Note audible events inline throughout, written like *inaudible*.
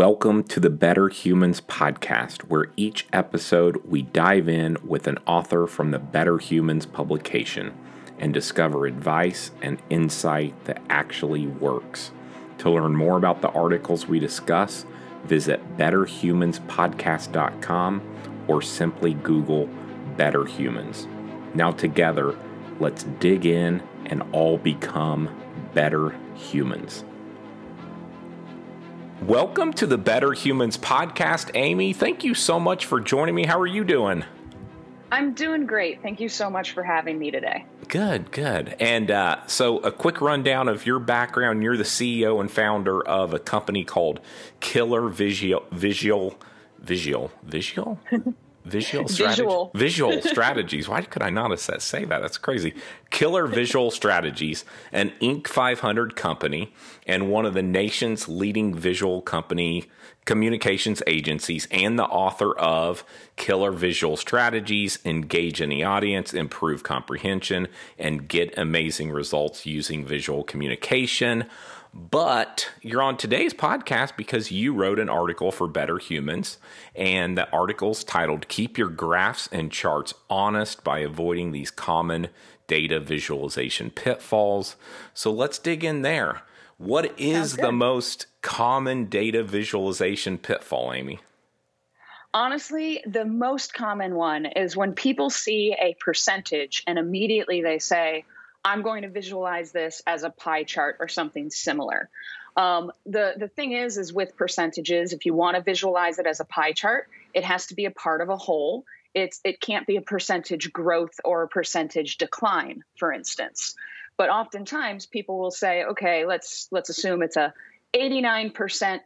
Welcome to the Better Humans podcast, where each episode we dive in with an author from the Better Humans publication and discover advice and insight that actually works. To learn more about the articles we discuss, visit betterhumanspodcast.com or simply Google Better Humans. Now, together, let's dig in and all become better humans. Welcome to the Better Humans podcast, Amy. Thank you so much for joining me. How are you doing? I'm doing great. Thank you so much for having me today. Good, good. And uh, so, a quick rundown of your background. You're the CEO and founder of a company called Killer Visual Visual Visual Visual *laughs* Visual *laughs* strategy. Visual. Visual *laughs* strategies. Why could I not have say that? That's crazy. Killer Visual Strategies, an Inc. 500 company and one of the nation's leading visual company communications agencies, and the author of Killer Visual Strategies, Engage in the Audience, Improve Comprehension, and Get Amazing Results Using Visual Communication. But you're on today's podcast because you wrote an article for Better Humans, and the article's titled Keep Your Graphs and Charts Honest by Avoiding These Common Data Visualization Pitfalls. So let's dig in there. What is the most common data visualization pitfall, Amy? Honestly, the most common one is when people see a percentage and immediately they say, I'm going to visualize this as a pie chart or something similar. Um, the the thing is, is with percentages, if you want to visualize it as a pie chart, it has to be a part of a whole. It's it can't be a percentage growth or a percentage decline, for instance. But oftentimes, people will say, okay, let's let's assume it's a 89 percent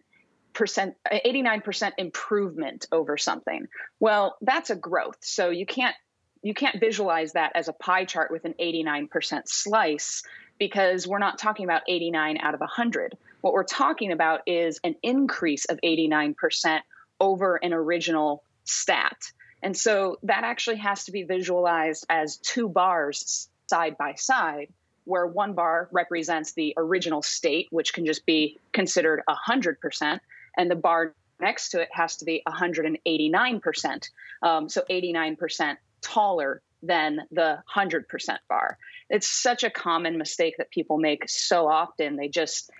percent 89% improvement over something well that's a growth so you can't you can't visualize that as a pie chart with an 89% slice because we're not talking about 89 out of 100. What we're talking about is an increase of 89% over an original stat. And so that actually has to be visualized as two bars side by side, where one bar represents the original state, which can just be considered 100%, and the bar next to it has to be 189%. Um, so 89% taller than the 100% bar. It's such a common mistake that people make so often. They just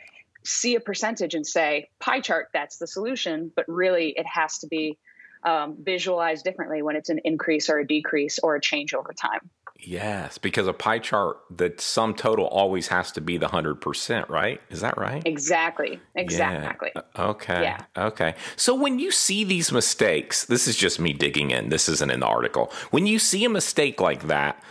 see a percentage and say, pie chart, that's the solution. But really, it has to be um, visualized differently when it's an increase or a decrease or a change over time. Yes, because a pie chart, the sum total always has to be the 100%, right? Is that right? Exactly. Exactly. Yeah. Okay. Yeah. Okay. So when you see these mistakes, this is just me digging in, this isn't in the article. When you see a mistake like that,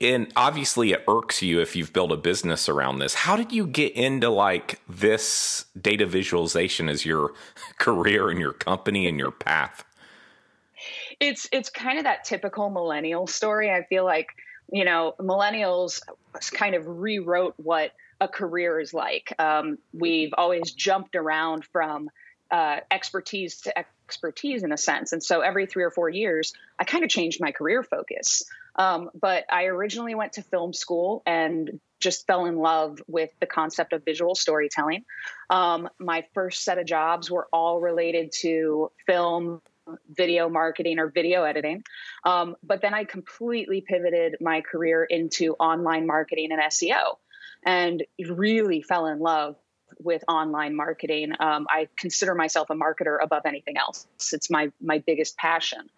and obviously it irks you if you've built a business around this. How did you get into like this data visualization as your *laughs* career and your company and your path? It's it's kind of that typical millennial story. I feel like you know millennials kind of rewrote what a career is like. Um, we've always jumped around from uh, expertise to expertise in a sense, and so every three or four years, I kind of changed my career focus. Um, but I originally went to film school and just fell in love with the concept of visual storytelling. Um, my first set of jobs were all related to film, video marketing or video editing. Um, but then I completely pivoted my career into online marketing and SEO and really fell in love with online marketing. Um, I consider myself a marketer above anything else. It's my my biggest passion.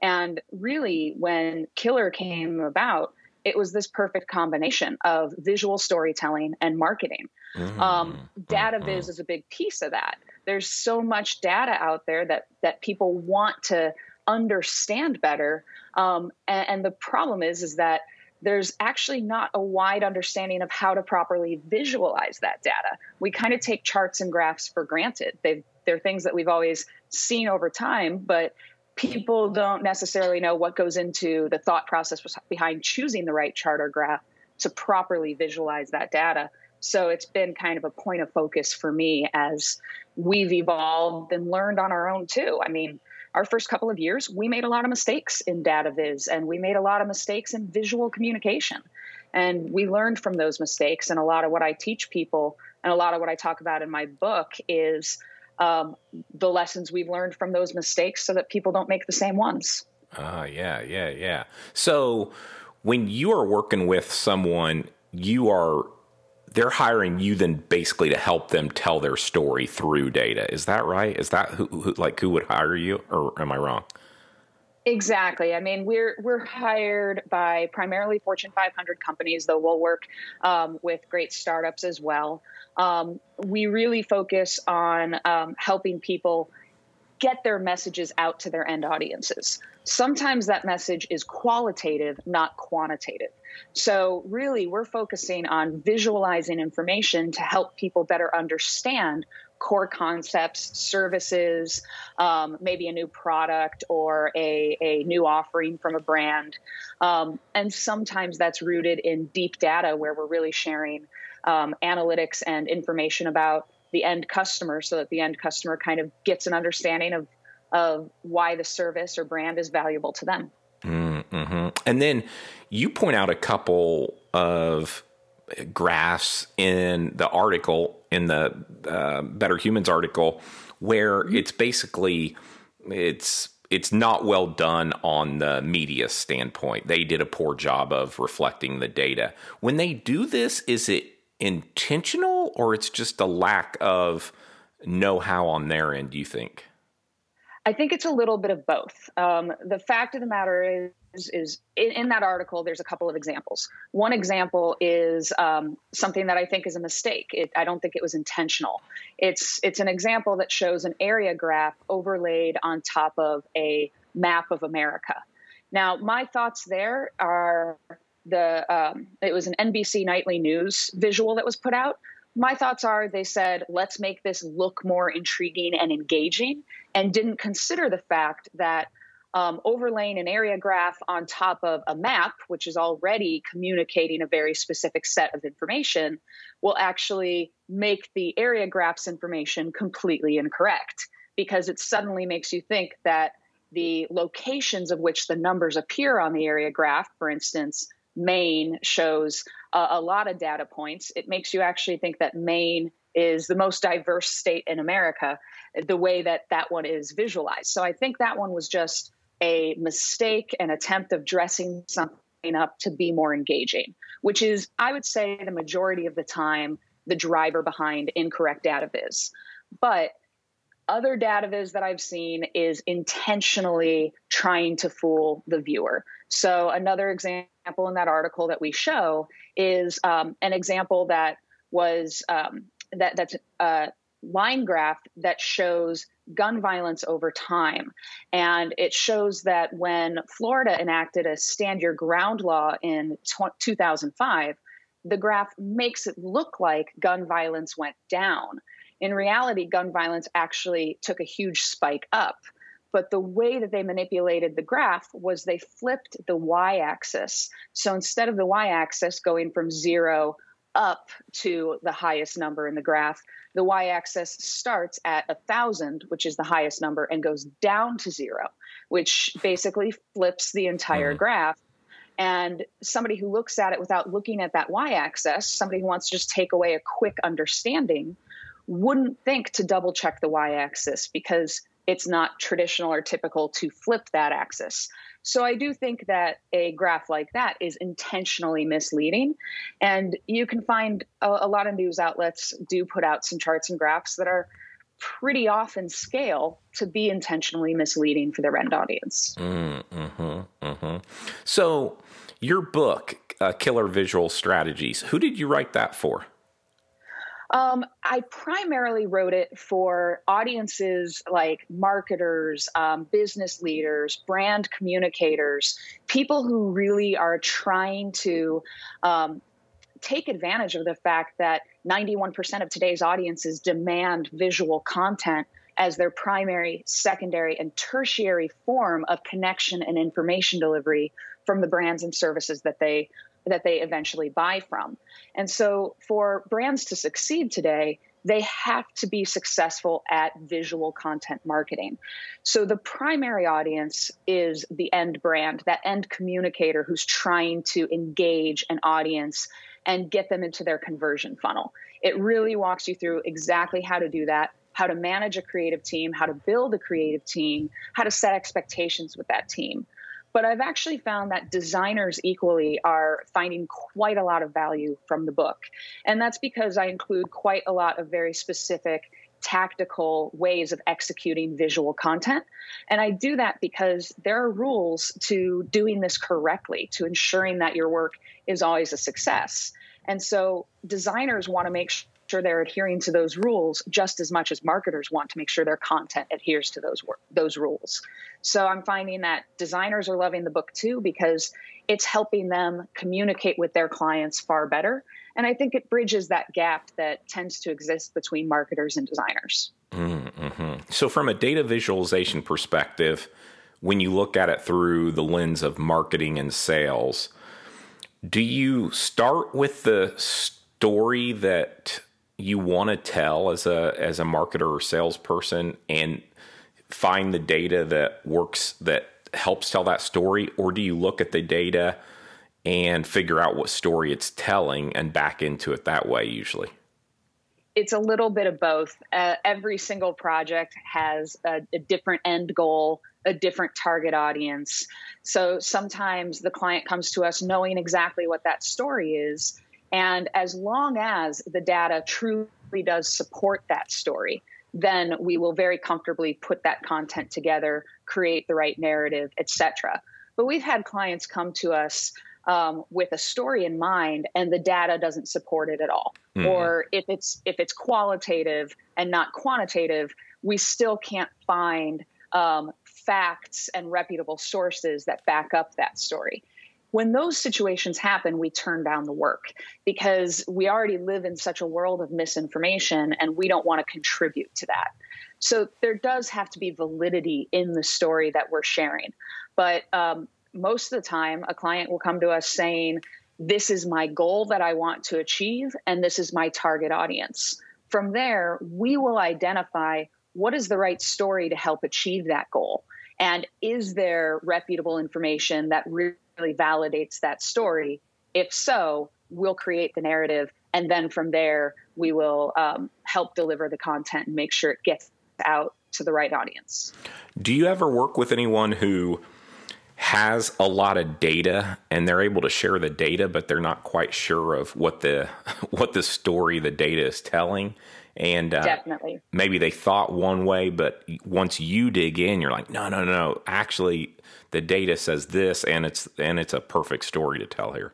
And really, when Killer came about, it was this perfect combination of visual storytelling and marketing. Mm-hmm. Um, data mm-hmm. viz is a big piece of that there's so much data out there that that people want to understand better um, and, and, the problem is is that there's actually not a wide understanding of how to properly visualize that data we kind of take charts and graphs for granted they they're things that we've always seen over time but people don't necessarily know what goes into the thought process behind choosing the right chart or graph to properly visualize that data so it's been kind of a point of focus for me as we've evolved and learned on our own too. I mean, our first couple of years, we made a lot of mistakes in data viz and we made a lot of mistakes in visual communication. And we learned from those mistakes. And a lot of what I teach people and a lot of what I talk about in my book is um, the lessons we've learned from those mistakes so that people don't make the same ones. Ah, uh, yeah, yeah, yeah. So when you are working with someone, you are they're hiring you then basically to help them tell their story through data. Is that right? Is that who, who like who would hire you, or am I wrong? Exactly. I mean, we're we're hired by primarily Fortune 500 companies, though we'll work um, with great startups as well. Um, we really focus on um, helping people get their messages out to their end audiences. Sometimes that message is qualitative, not quantitative. So, really, we're focusing on visualizing information to help people better understand core concepts, services, um, maybe a new product or a, a new offering from a brand. Um, and sometimes that's rooted in deep data where we're really sharing um, analytics and information about the end customer so that the end customer kind of gets an understanding of, of why the service or brand is valuable to them. Mm-hmm. And then you point out a couple of graphs in the article in the uh, Better Humans article where mm-hmm. it's basically it's it's not well done on the media standpoint. They did a poor job of reflecting the data. When they do this, is it intentional or it's just a lack of know-how on their end? Do you think? I think it's a little bit of both. Um, the fact of the matter is, is in, in, that article, there's a couple of examples. One example is um, something that I think is a mistake. It, I don't think it was intentional. It's it's an example that shows an area graph overlaid on top of a map of America. Now, my thoughts there are the um, it was an NBC nightly news visual that was put out my thoughts are they said, let's make this look more intriguing and engaging, and didn't consider the fact that um, overlaying an area graph on top of a map, which is already communicating a very specific set of information, will actually make the area graph's information completely incorrect because it suddenly makes you think that the locations of which the numbers appear on the area graph, for instance, Maine shows a, a lot of data points. It makes you actually think that Maine is the most diverse state in America, the way that that one is visualized. So I think that one was just a mistake, an attempt of dressing something up to be more engaging, which is, I would say, the majority of the time, the driver behind incorrect data viz. But other data viz that I've seen is intentionally trying to fool the viewer. So, another example in that article that we show is um, an example that was um, that that's a line graph that shows gun violence over time. And it shows that when Florida enacted a stand your ground law in t- 2005, the graph makes it look like gun violence went down. In reality, gun violence actually took a huge spike up. But the way that they manipulated the graph was they flipped the y axis. So instead of the y axis going from zero up to the highest number in the graph, the y axis starts at a thousand, which is the highest number, and goes down to zero, which basically flips the entire mm-hmm. graph. And somebody who looks at it without looking at that y axis, somebody who wants to just take away a quick understanding, wouldn't think to double check the y axis because it's not traditional or typical to flip that axis. So I do think that a graph like that is intentionally misleading. And you can find a, a, lot of news outlets do put out some charts and graphs that are pretty off in scale to be intentionally misleading for their end audience. Mm, mm-hmm, mm-hmm. So your book, uh, Killer Visual Strategies, who did you write that for? Um, I primarily wrote it for audiences like marketers, um, business leaders, brand communicators, people who really are trying to um, take advantage of the fact that 91% of today's audiences demand visual content as their primary, secondary, and tertiary form of connection and information delivery from the brands and services that they that they eventually buy from. And so for brands to succeed today, they have to be successful at visual content marketing. So the primary audience is the end brand, that end communicator who's trying to engage an audience and get them into their conversion funnel. It really walks you through exactly how to do that how to manage a creative team, how to build a creative team, how to set expectations with that team. But I've actually found that designers equally are finding quite a lot of value from the book. And that's because I include quite a lot of very specific tactical ways of executing visual content. And I do that because there are rules to doing this correctly, to ensuring that your work is always a success. And so designers want to make sure they're adhering to those rules just as much as marketers want to make sure their content adheres to those those rules. So I'm finding that designers are loving the book too because it's helping them communicate with their clients far better and I think it bridges that gap that tends to exist between marketers and designers. Mm-hmm. So, from a data visualization perspective, when you look at it through the lens of marketing and sales, do you start with the story that you want to tell as a as a marketer or salesperson and find the data that works that helps tell that story? Or do you look at the data and figure out what story it's telling and back into it that way usually? It's a little bit of both. Uh, every single project has a, a different end goal a different target audience. So sometimes the client comes to us knowing exactly what that story is and as long as the data truly does support that story then we will very comfortably put that content together create the right narrative etc but we've had clients come to us um, with a story in mind and the data doesn't support it at all. Mm. or if it's if it's qualitative and not quantitative we still can't find um, facts and reputable sources that back up that story when those situations happen we turn down the work because we already live in such a world of misinformation and we don't want to contribute to that so there does have to be validity in the story that we're sharing but um, most of the time, a client will come to us saying, This is my goal that I want to achieve, and this is my target audience. From there, we will identify what is the right story to help achieve that goal. And is there reputable information that really validates that story? If so, we'll create the narrative. And then from there, we will um, help deliver the content and make sure it gets out to the right audience. Do you ever work with anyone who has a lot of data and they're able to share the data but they're not quite sure of what the *laughs* what the story the data is telling and uh, definitely maybe they thought one way but once you dig in you're like no no no no. actually the data says this and it's and it's a perfect story to tell here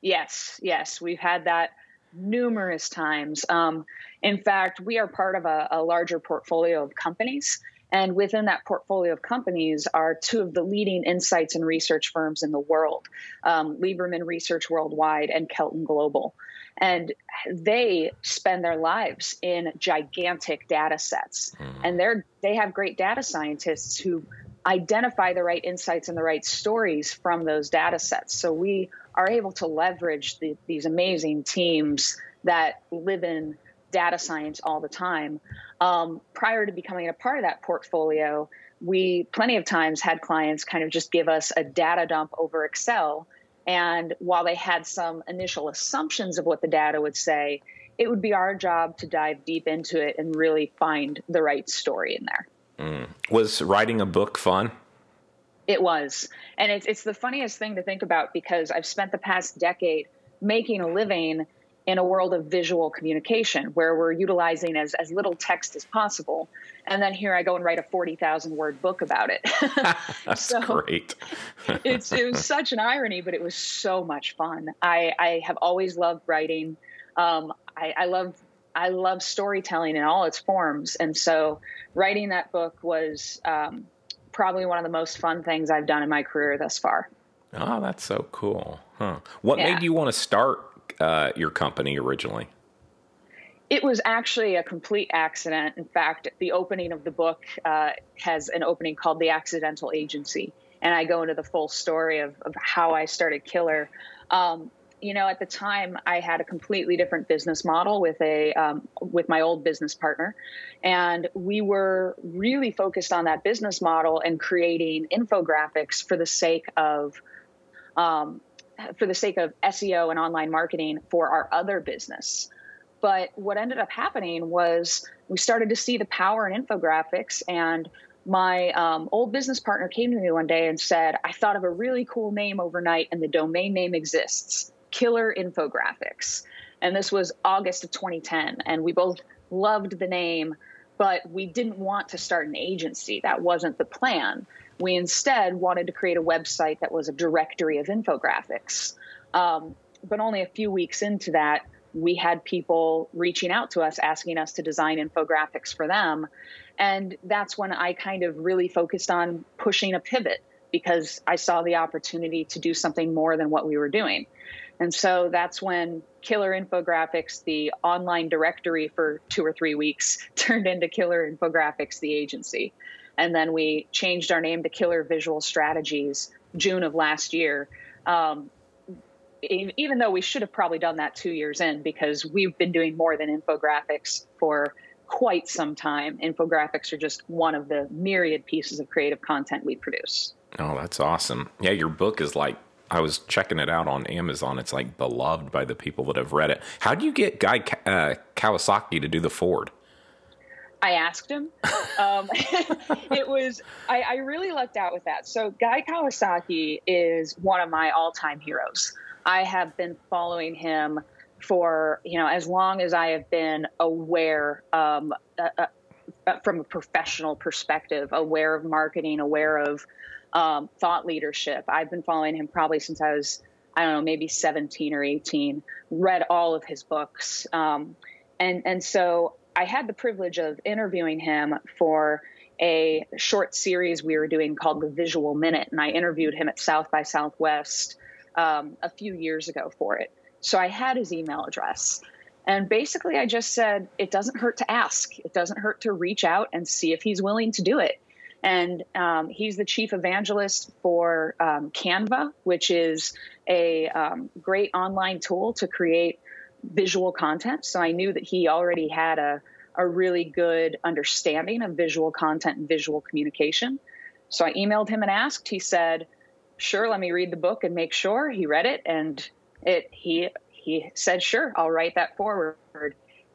yes yes we've had that numerous times um, in fact we are part of a, a larger portfolio of companies and within that portfolio of companies are two of the leading insights and research firms in the world um, Lieberman Research Worldwide and Kelton Global. And they spend their lives in gigantic data sets. Mm-hmm. And they're, they have great data scientists who identify the right insights and the right stories from those data sets. So we are able to leverage the, these amazing teams that live in data science all the time. Um, prior to becoming a part of that portfolio, we plenty of times had clients kind of just give us a data dump over Excel. And while they had some initial assumptions of what the data would say, it would be our job to dive deep into it and really find the right story in there. Mm. Was writing a book fun? It was. And it's, it's the funniest thing to think about because I've spent the past decade making a living in a world of visual communication where we're utilizing as, as little text as possible. And then here I go and write a 40,000 word book about it. *laughs* *laughs* That's so great. *laughs* it's, it was such an irony, but it was so much fun. I, I have always loved writing. Um, I, I love I love storytelling in all its forms. And so writing that book was um, probably one of the most fun things I've done in my career thus far. Oh, that's so cool. Huh. What yeah. made you want to start uh, your company originally? It was actually a complete accident. In fact, the opening of the book uh, has an opening called The Accidental Agency. And I go into the full story of, of how I started Killer. Um, you know, at the time, I had a completely different business model with a um, with my old business partner, and we were really focused on that business model and creating infographics for the sake of um, for the sake of SEO and online marketing for our other business. But what ended up happening was we started to see the power in infographics. And my um, old business partner came to me one day and said, I thought of a really cool name overnight, and the domain name exists Killer Infographics. And this was August of 2010. And we both loved the name, but we didn't want to start an agency. That wasn't the plan. We instead wanted to create a website that was a directory of infographics. Um, but only a few weeks into that, we had people reaching out to us asking us to design infographics for them. And that's when I kind of really focused on pushing a pivot because I saw the opportunity to do something more than what we were doing. And so that's when Killer Infographics, the online directory for two or three weeks, *laughs* turned into Killer Infographics, the agency. And then we changed our name to Killer Visual Strategies June of last year. Um, even though we should have probably done that two years in because we've been doing more than infographics for quite some time. Infographics are just one of the myriad pieces of creative content we produce. Oh, that's awesome. Yeah, your book is like, I was checking it out on Amazon. It's like beloved by the people that have read it. How do you get Guy uh, Kawasaki to do the Ford? I asked him. Um, *laughs* it was I, I, really lucked out with that. So Guy Kawasaki is one of my all-time heroes. I have been following him for you know as long as I have been aware um, uh, uh, uh, from a professional perspective, aware of marketing, aware of um, thought leadership. I've been following him probably since I was I don't know maybe 17 or 18. Read all of his books, um, and and so I had the privilege of interviewing him for a short series we were doing called the Visual Minute, and I interviewed him at South by Southwest um, a few years ago for it. So I had his email address. And basically, I just said, it doesn't hurt to ask. It doesn't hurt to reach out and see if he's willing to do it. And um, he's the chief evangelist for um, Canva, which is a um, great online tool to create visual content. So I knew that he already had a, a really good understanding of visual content and visual communication. So I emailed him and asked. He said, sure, let me read the book and make sure. He read it and it he he said, sure, I'll write that forward.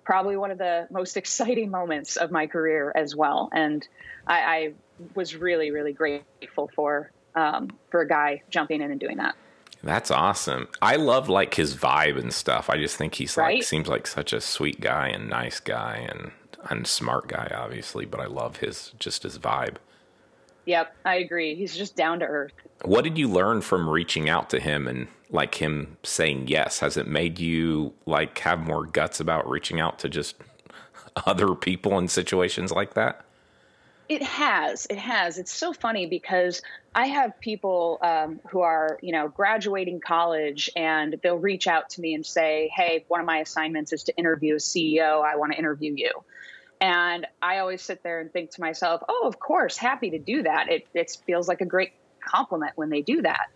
Probably one of the most *laughs* exciting moments of my career as well. And I, I was really, really grateful for um, for a guy jumping in and doing that. That's awesome. I love like his vibe and stuff. I just think he's right? like seems like such a sweet guy and nice guy and and smart guy, obviously. But I love his just his vibe. Yep, I agree. He's just down to earth. What did you learn from reaching out to him and like him saying yes? Has it made you like have more guts about reaching out to just *laughs* other people in situations like that? It has. It has. It's so funny because I have people um, who are, you know, graduating college and they'll reach out to me and say, Hey, one of my assignments is to interview a CEO. I want to interview you. And I always sit there and think to myself, oh, of course, happy to do that. It, it feels like a great compliment when they do that.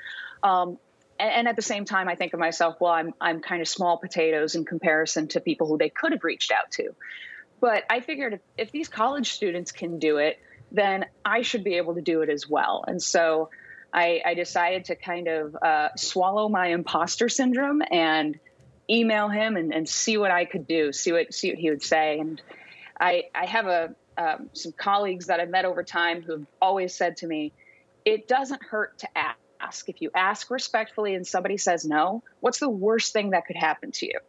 Um, and, and, at the same time, I think of myself, well, I'm, I'm kind of small potatoes in comparison to people who they could have reached out to. But I figured if, if these college students can do it, then I should be able to do it as well. And so I, I decided to kind of uh, swallow my imposter syndrome and email him and, and see what I could do, see what see what he would say. And I, I have a um, some colleagues that I've met over time who have always said to me, it doesn't hurt to ask. If you ask respectfully and somebody says no, what's the worst thing that could happen to you?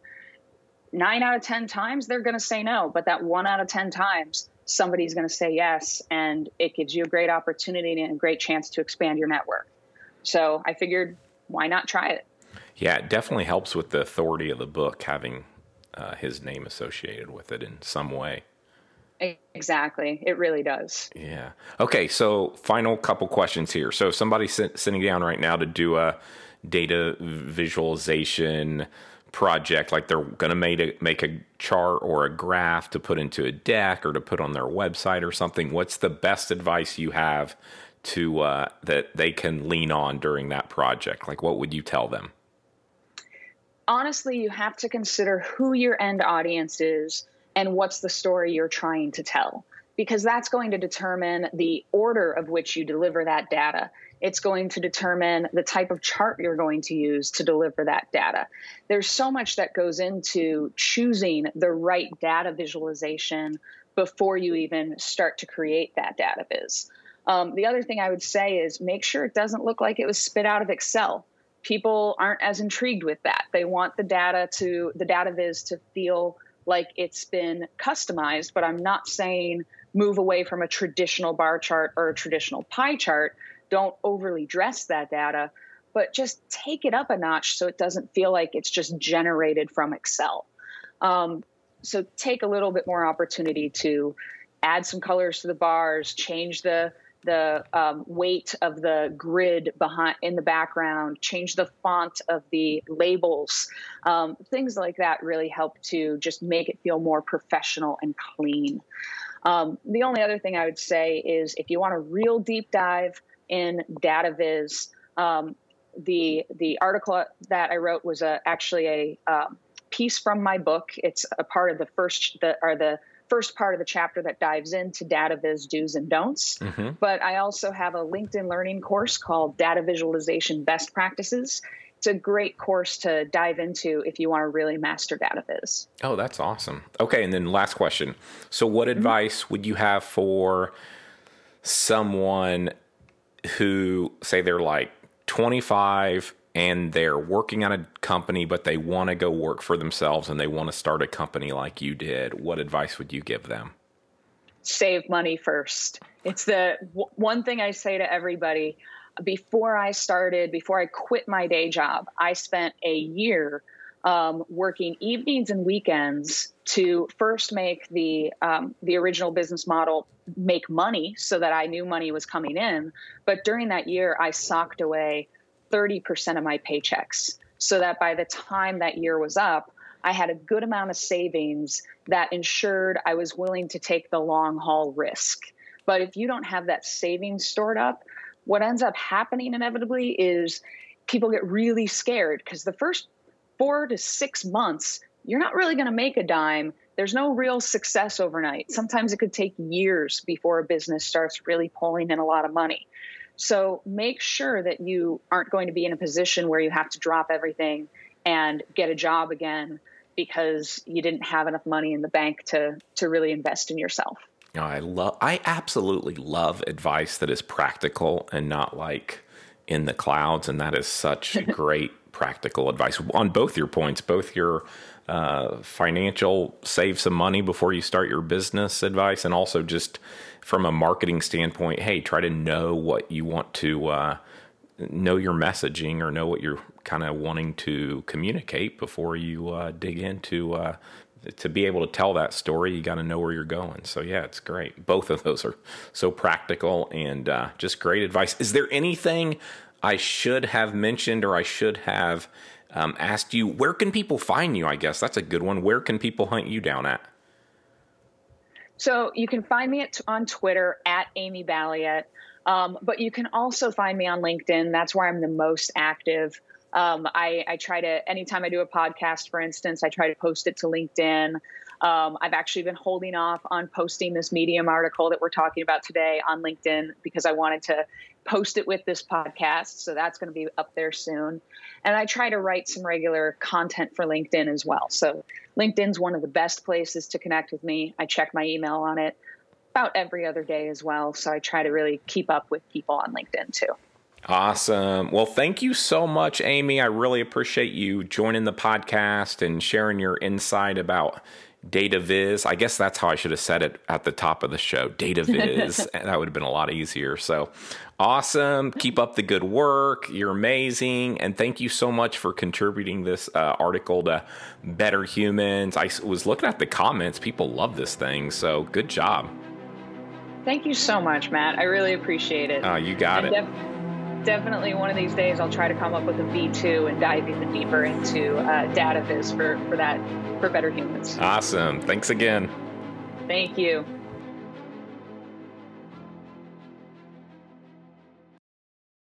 Nine out of 10 times, they're going to say no. But that one out of 10 times, somebody's going to say yes. And it gives you a great opportunity and a great chance to expand your network. So I figured, why not try it? Yeah, it definitely helps with the authority of the book having uh, his name associated with it in some way. Exactly. It really does. Yeah. Okay. So, final couple questions here. So, if somebody's sitting down right now to do a data visualization project, like they're going to make a, make a chart or a graph to put into a deck or to put on their website or something, what's the best advice you have to uh, that they can lean on during that project? Like, what would you tell them? Honestly, you have to consider who your end audience is and what's the story you're trying to tell. because that's going to determine the order of which you deliver that data. It's going to determine the type of chart you're going to use to deliver that data. There's so much that goes into choosing the right data visualization before you even start to create that data viz. Um, the other thing I would say is make sure it doesn't look like it was spit out of Excel. People aren't as intrigued with that. They want the data to the data viz to feel like it's been customized, but I'm not saying move away from a traditional bar chart or a traditional pie chart. Don't overly dress that data, but just take it up a notch so it doesn't feel like it's just generated from Excel. Um, so take a little bit more opportunity to add some colors to the bars, change the the um, weight of the grid behind in the background, change the font of the labels, um, things like that really help to just make it feel more professional and clean. Um, the only other thing I would say is if you want a real deep dive in DataViz, um, the the article that I wrote was a, actually a um, piece from my book. It's a part of the first the or the first part of the chapter that dives into data viz do's and don'ts. Mm-hmm. But I also have a LinkedIn learning course called Data Visualization Best Practices. It's a great course to dive into if you want to really master data viz. Oh, that's awesome. Okay, and then last question. So, what mm-hmm. advice would you have for someone who, say, they're like 25 and they're working at a company, but they want to go work for themselves and they want to start a company like you did, what advice would you give them? Save money first. It's the w- one thing I say to everybody. Before I started, before I quit my day job, I spent a year um, working evenings and weekends to first make the um, the original business model make money, so that I knew money was coming in. But during that year, I socked away 30% of my paychecks so that by the time that year was up, I had a good amount of savings that ensured I was willing to take the long haul risk. But if you don't have that savings stored up, what ends up happening inevitably is people get really scared because the first four to six months, you're not really going to make a dime. There's no real success overnight. Sometimes it could take years before a business starts really pulling in a lot of money. So make sure that you aren't going to be in a position where you have to drop everything and get a job again because you didn't have enough money in the bank to to really invest in yourself. I love I absolutely love advice that is practical and not like in the clouds and that is such *laughs* great practical advice on both your points, both your uh, financial save some money before you start your business advice and also just from a marketing standpoint, hey, try to know what you want to uh, know your messaging or know what you're kind of wanting to communicate before you uh, dig into uh, to be able to tell that story. You got to know where you're going. So yeah, it's great. Both of those are so practical and uh, just great advice. Is there anything I should have mentioned or I should have um, asked you? Where can people find you? I guess that's a good one. Where can people hunt you down at? So you can find me at, on Twitter at Amy Balliet, um, but you can also find me on LinkedIn. That's where I'm the most active. Um, I, I, try to, anytime I do a podcast, for instance, I try to post it to LinkedIn. Um, I've actually been holding off on posting this Medium article that we're talking about today on LinkedIn because I wanted to post it with this podcast. So that's going to be up there soon. And I try to write some regular content for LinkedIn as well. So LinkedIn's one of the best places to connect with me. I check my email on it about every other day as well. So I try to really keep up with people on LinkedIn too. Awesome. Well, thank you so much, Amy. I really appreciate you joining the podcast and sharing your insight about data viz. I guess that's how I should have said it at the top of the show. Data viz. *laughs* that would have been a lot easier. So awesome. Keep up the good work. You're amazing. And thank you so much for contributing this uh, article to Better Humans. I was looking at the comments. People love this thing. So good job. Thank you so much, Matt. I really appreciate it. Oh, you got and it. Def- definitely one of these days I'll try to come up with a V2 and dive even deeper into uh, data viz for, for that for better humans. Awesome. Thanks again. Thank you.